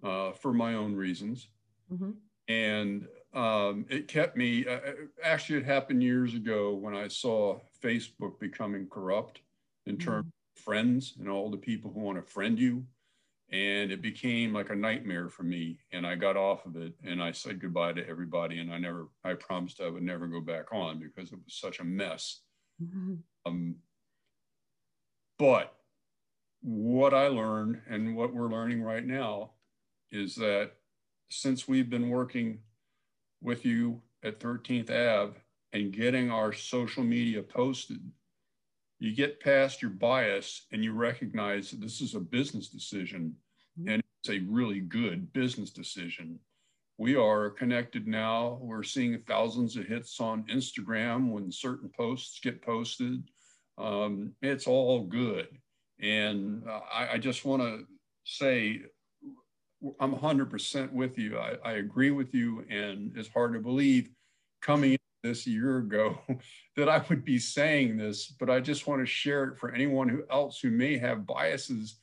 uh, for my own reasons. Mm-hmm. And um, it kept me, uh, uh actually, it happened years ago when I saw Facebook becoming corrupt in mm-hmm. terms of friends and all the people who want to friend you and it became like a nightmare for me and i got off of it and i said goodbye to everybody and i never i promised i would never go back on because it was such a mess mm-hmm. um, but what i learned and what we're learning right now is that since we've been working with you at 13th ave and getting our social media posted you get past your bias and you recognize that this is a business decision mm-hmm. and it's a really good business decision. We are connected now. We're seeing thousands of hits on Instagram when certain posts get posted. Um, it's all good. And uh, I, I, just want to say, I'm 100% with you. I, I agree with you. And it's hard to believe coming this a year ago that I would be saying this, but I just want to share it for anyone who else who may have biases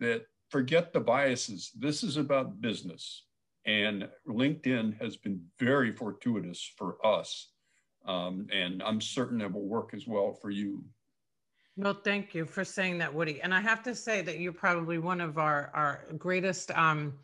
that forget the biases. This is about business. And LinkedIn has been very fortuitous for us. Um, and I'm certain it will work as well for you. Well, thank you for saying that, Woody. And I have to say that you're probably one of our, our greatest um,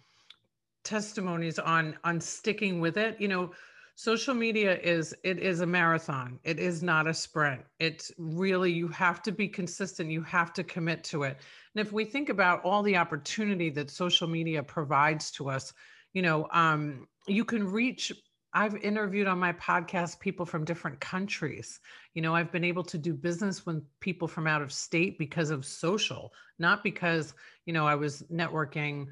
testimonies on on sticking with it. You know, social media is it is a marathon. It is not a sprint. It's really you have to be consistent. You have to commit to it. And if we think about all the opportunity that social media provides to us, you know, um, you can reach I've interviewed on my podcast people from different countries. You know, I've been able to do business with people from out of state because of social, not because, you know, I was networking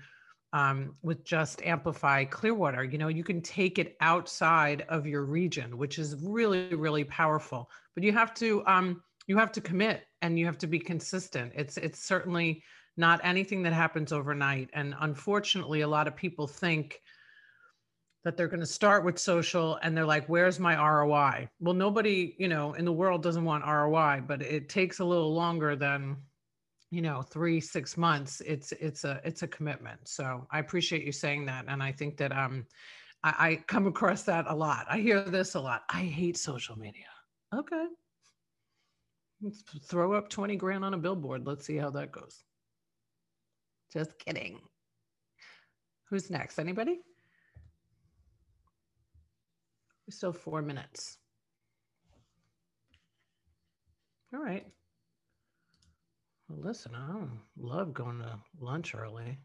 um, with just Amplify Clearwater. You know, you can take it outside of your region, which is really, really powerful. But you have to um, you have to commit and you have to be consistent. It's it's certainly not anything that happens overnight. And unfortunately, a lot of people think that they're going to start with social and they're like where's my roi well nobody you know in the world doesn't want roi but it takes a little longer than you know three six months it's it's a it's a commitment. So i appreciate you saying that and i think that um I, I come across that a lot. I hear this a lot. I hate social media. Okay. Let's throw up 20 grand on a billboard. Let's see how that goes. Just kidding. Who's next? Anybody? We still four minutes. All right well, listen, I love going to lunch early.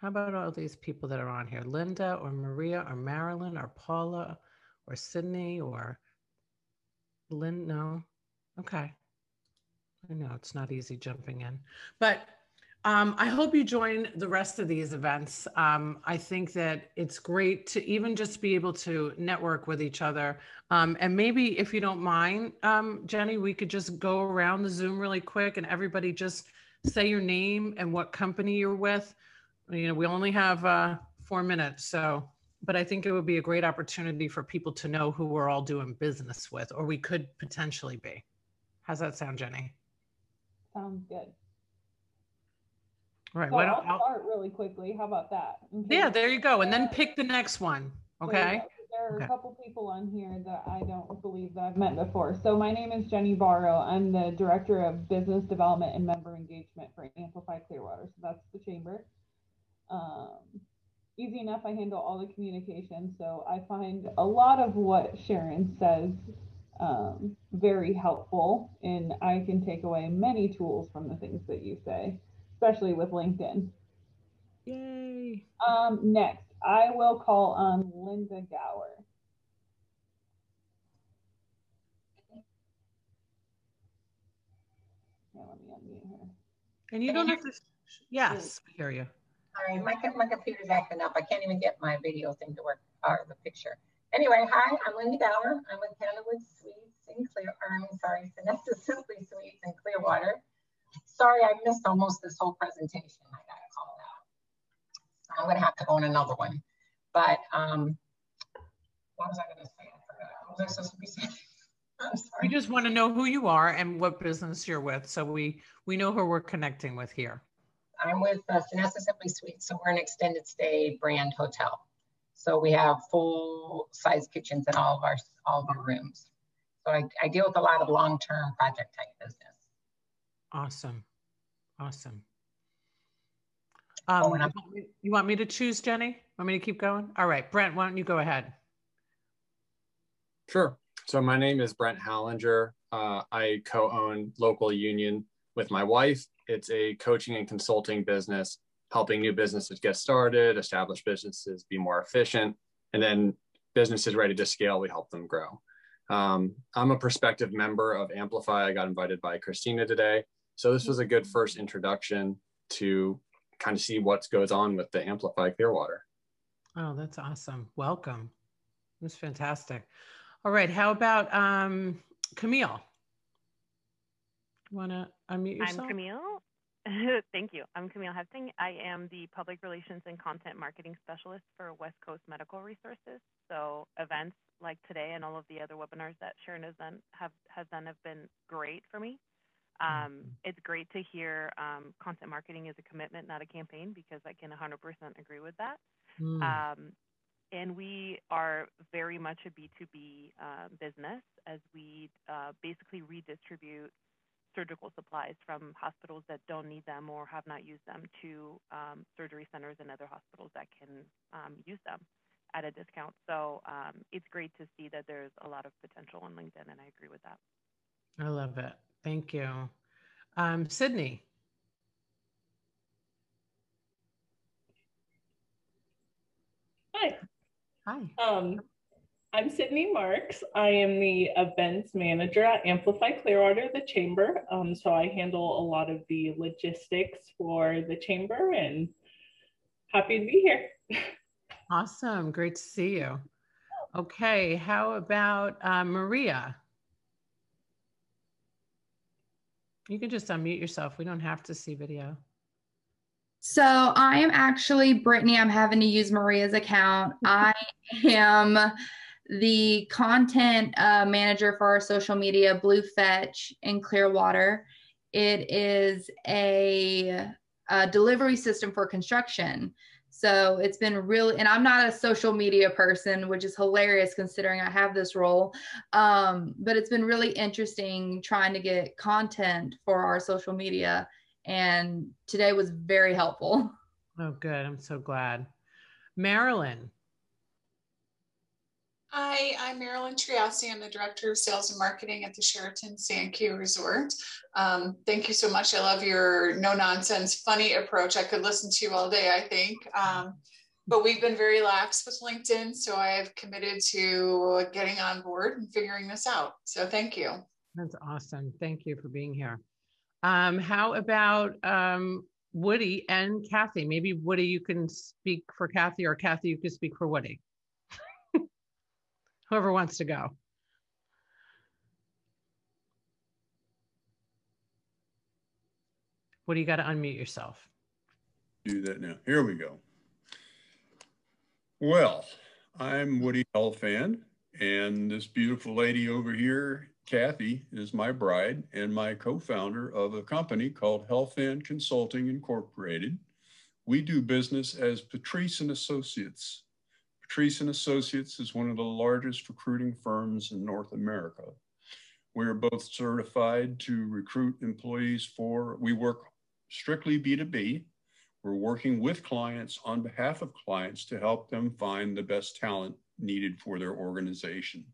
How about all these people that are on here? Linda or Maria or Marilyn or Paula or Sydney or Lynn? No. Okay. I know it's not easy jumping in, but um, I hope you join the rest of these events. Um, I think that it's great to even just be able to network with each other. Um, and maybe if you don't mind, um, Jenny, we could just go around the Zoom really quick and everybody just say your name and what company you're with. You know, we only have uh, four minutes. So, but I think it would be a great opportunity for people to know who we're all doing business with, or we could potentially be. How's that sound, Jenny? Sounds good. Right. So why I'll don't, I'll, start really quickly. How about that? Okay. yeah, there you go. And then pick the next one. Okay. There are Okay. a couple people on here that I don't believe that I've met before. So my name is Jenny Barrow. I'm the Director of Business Development and Member Engagement for Amplify Clearwater. So that's the chamber. Um, easy enough. I handle all the communication. So I find a lot of what Sharon says um, very helpful, and I can take away many tools from the things that you say, especially with LinkedIn. Yay. Um, next, I will call on Linda Gower. Here, let me unmute her. And you don't have to, yes, I hear you. Sorry, my, my computer's acting up. I can't even get my video thing to work, or the picture. Anyway, hi, I'm Linda Gower. I'm with Candlewood Suites in Clear, or I'm sorry, Sonesta Simply Suites in Clearwater. Sorry, I missed almost this whole presentation. I got called out. I'm gonna have to go on another one. But um, what was I gonna say? I forgot. What was I supposed to be saying? We just want to know who you are and what business you're with. So we, we know who we're connecting with here. I'm with uh, Sonesta Simply Suites, so we're an extended stay brand hotel. So we have full size kitchens in all of our all of our rooms. So I, I deal with a lot of long term project type business. Awesome. Awesome. Oh, Um, and you want me- you want me to choose, Jenny? Want me to keep going? All right, Brent, why don't you go ahead? Sure. So my name is Brent Hallinger. Uh, I co-own Local Union with my wife. It's a coaching and consulting business, helping new businesses get started, establish businesses be more efficient, and then businesses ready to scale, we help them grow. Um, I'm a prospective member of Amplify. I got invited by Christina today. So this was a good first introduction to kind of see what goes on with the Amplify Clearwater. Oh, that's awesome. Welcome. That's fantastic. All right, how about um, Camille? Want to unmute yourself? I'm Camille. Thank you. I'm Camille Hefting. I am the Public Relations and Content Marketing Specialist for West Coast Medical Resources. So events like today and all of the other webinars that Sharon has done have, has done have been great for me. Um, it's great to hear um, content marketing is a commitment, not a campaign, because I can 100% agree with that. Mm. Um, and we are very much a B2B uh, business as we uh, basically redistribute surgical supplies from hospitals that don't need them or have not used them to um, surgery centers and other hospitals that can um, use them at a discount. So um, it's great to see that there's a lot of potential on LinkedIn, and I agree with that. I love it. Thank you. Um, Sydney. Hi. Hi. Um, I'm Sydney Marks. I am the events manager at Amplify Clearwater, the chamber. Um, so I handle a lot of the logistics for the chamber and happy to be here. Awesome. Great to see you. Okay. How about uh, Maria? You can just unmute yourself. We don't have to see video. So I am actually Brittany. I'm having to use Maria's account. I am the content uh, manager for our social media, Blue Fetch in Clearwater. It is a, a, delivery system for construction. So it's been really, and I'm not a social media person, which is hilarious considering I have this role. Um, but it's been really interesting trying to get content for our social media. And today was very helpful. Oh, good. I'm so glad. Marilyn, Hi, I'm Marilyn Triassi. I'm the Director of Sales and Marketing at the Sheraton Sand Key Resort. Um, thank you so much. I love your no nonsense, funny approach. I could listen to you all day, I think. Um, but we've been very lax with LinkedIn, so I have committed to getting on board and figuring this out. So thank you. That's awesome. Thank you for being here. Um, how about um, Woody and Kathy? Maybe Woody, you can speak for Kathy, or Kathy, you can speak for Woody whoever wants to go. What do you got to unmute yourself? Do that now. Here we go. Well, I'm Woody Helfand, and this beautiful lady over here, Kathy, is my bride and my co-founder of a company called Helfand Consulting Incorporated. We do business as Patrice and Associates. And Associates is one of the largest recruiting firms in North America. We are both certified to recruit employees for, we work strictly B2B. We're working with clients on behalf of clients to help them find the best talent needed for their organization.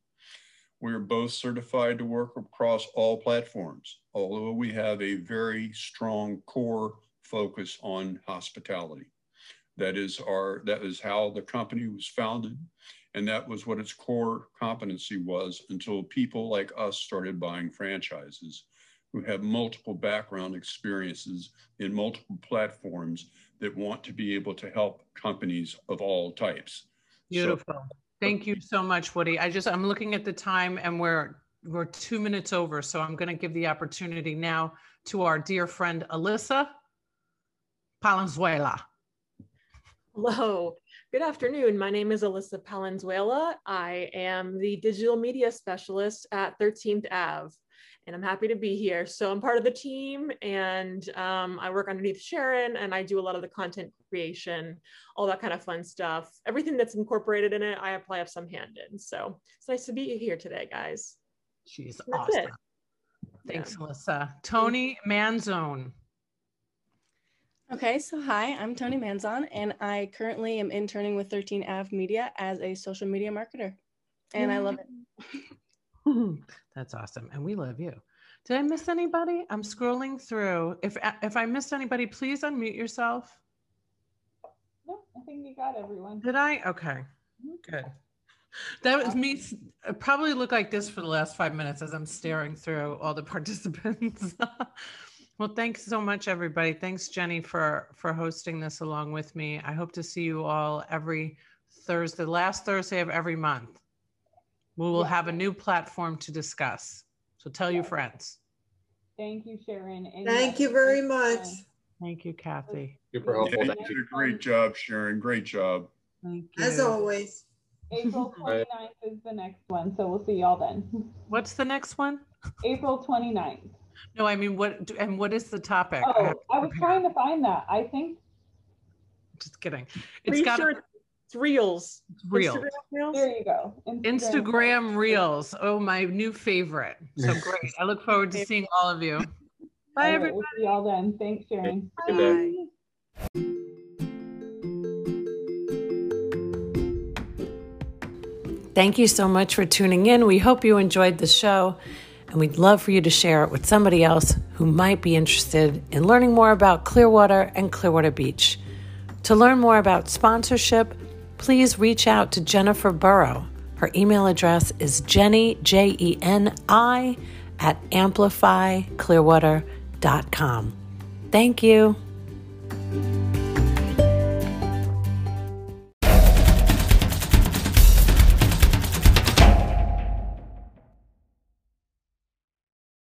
We are both certified to work across all platforms, although we have a very strong core focus on hospitality. That is our that is how the company was founded. And that was what its core competency was until people like us started buying franchises who have multiple background experiences in multiple platforms that want to be able to help companies of all types. Beautiful. So, Thank you so much, Woody. I just I'm looking at the time and we're we're two minutes over, so I'm going to give the opportunity now to our dear friend Alyssa Palenzuela. Hello, good afternoon. My name is Alyssa Palenzuela. I am the digital media specialist at 13th Ave, and I'm happy to be here. So I'm part of the team, and um, I work underneath Sharon, and I do a lot of the content creation, all that kind of fun stuff. Everything that's incorporated in it, I apply have some hand in. So it's nice to be here today, guys. She's awesome. It. Thanks, yeah. Alyssa. Tony Manzone. Okay, so hi, I'm Tony Manzon, and I currently am interning with 13 Av Media as a social media marketer, and I love it. That's awesome, and we love you. Did I miss anybody? I'm scrolling through. If uh, if I missed anybody, please unmute yourself. No, I think you got everyone. Did I? Okay, mm-hmm. good. That was me. It probably looked like this for the last five minutes as I'm staring through all the participants. Well, thanks so much, everybody. Thanks, Jenny, for for hosting this along with me. I hope to see you all every Thursday, last Thursday of every month. We will yeah. have a new platform to discuss. So tell your friends. Thank you, Sharon. And Thank you very much. Thank you, Kathy. Super helpful. Yeah, you did a great job, Sharon. Great job. Thank you. As always. April 29th is the next one. So we'll see y'all then. What's the next one? April 29th. No, I mean, what, and what is the topic? Oh, I, I was trying to find that. I think. Just kidding. It's got sure it's reels. Reels. reels. There you go. Instagram. Instagram reels. Oh, my new favorite. So great. I look forward to seeing all of you. Bye, everybody. We'll see y'all then. Thanks, Sharon. Bye. Thank you so much for tuning in. We hope you enjoyed the show, and we'd love for you to share it with somebody else who might be interested in learning more about Clearwater and Clearwater Beach. To learn more about sponsorship, please reach out to Jennifer Burrow. Her email address is jenny, J E N I, at amplifyclearwater.com. Thank you.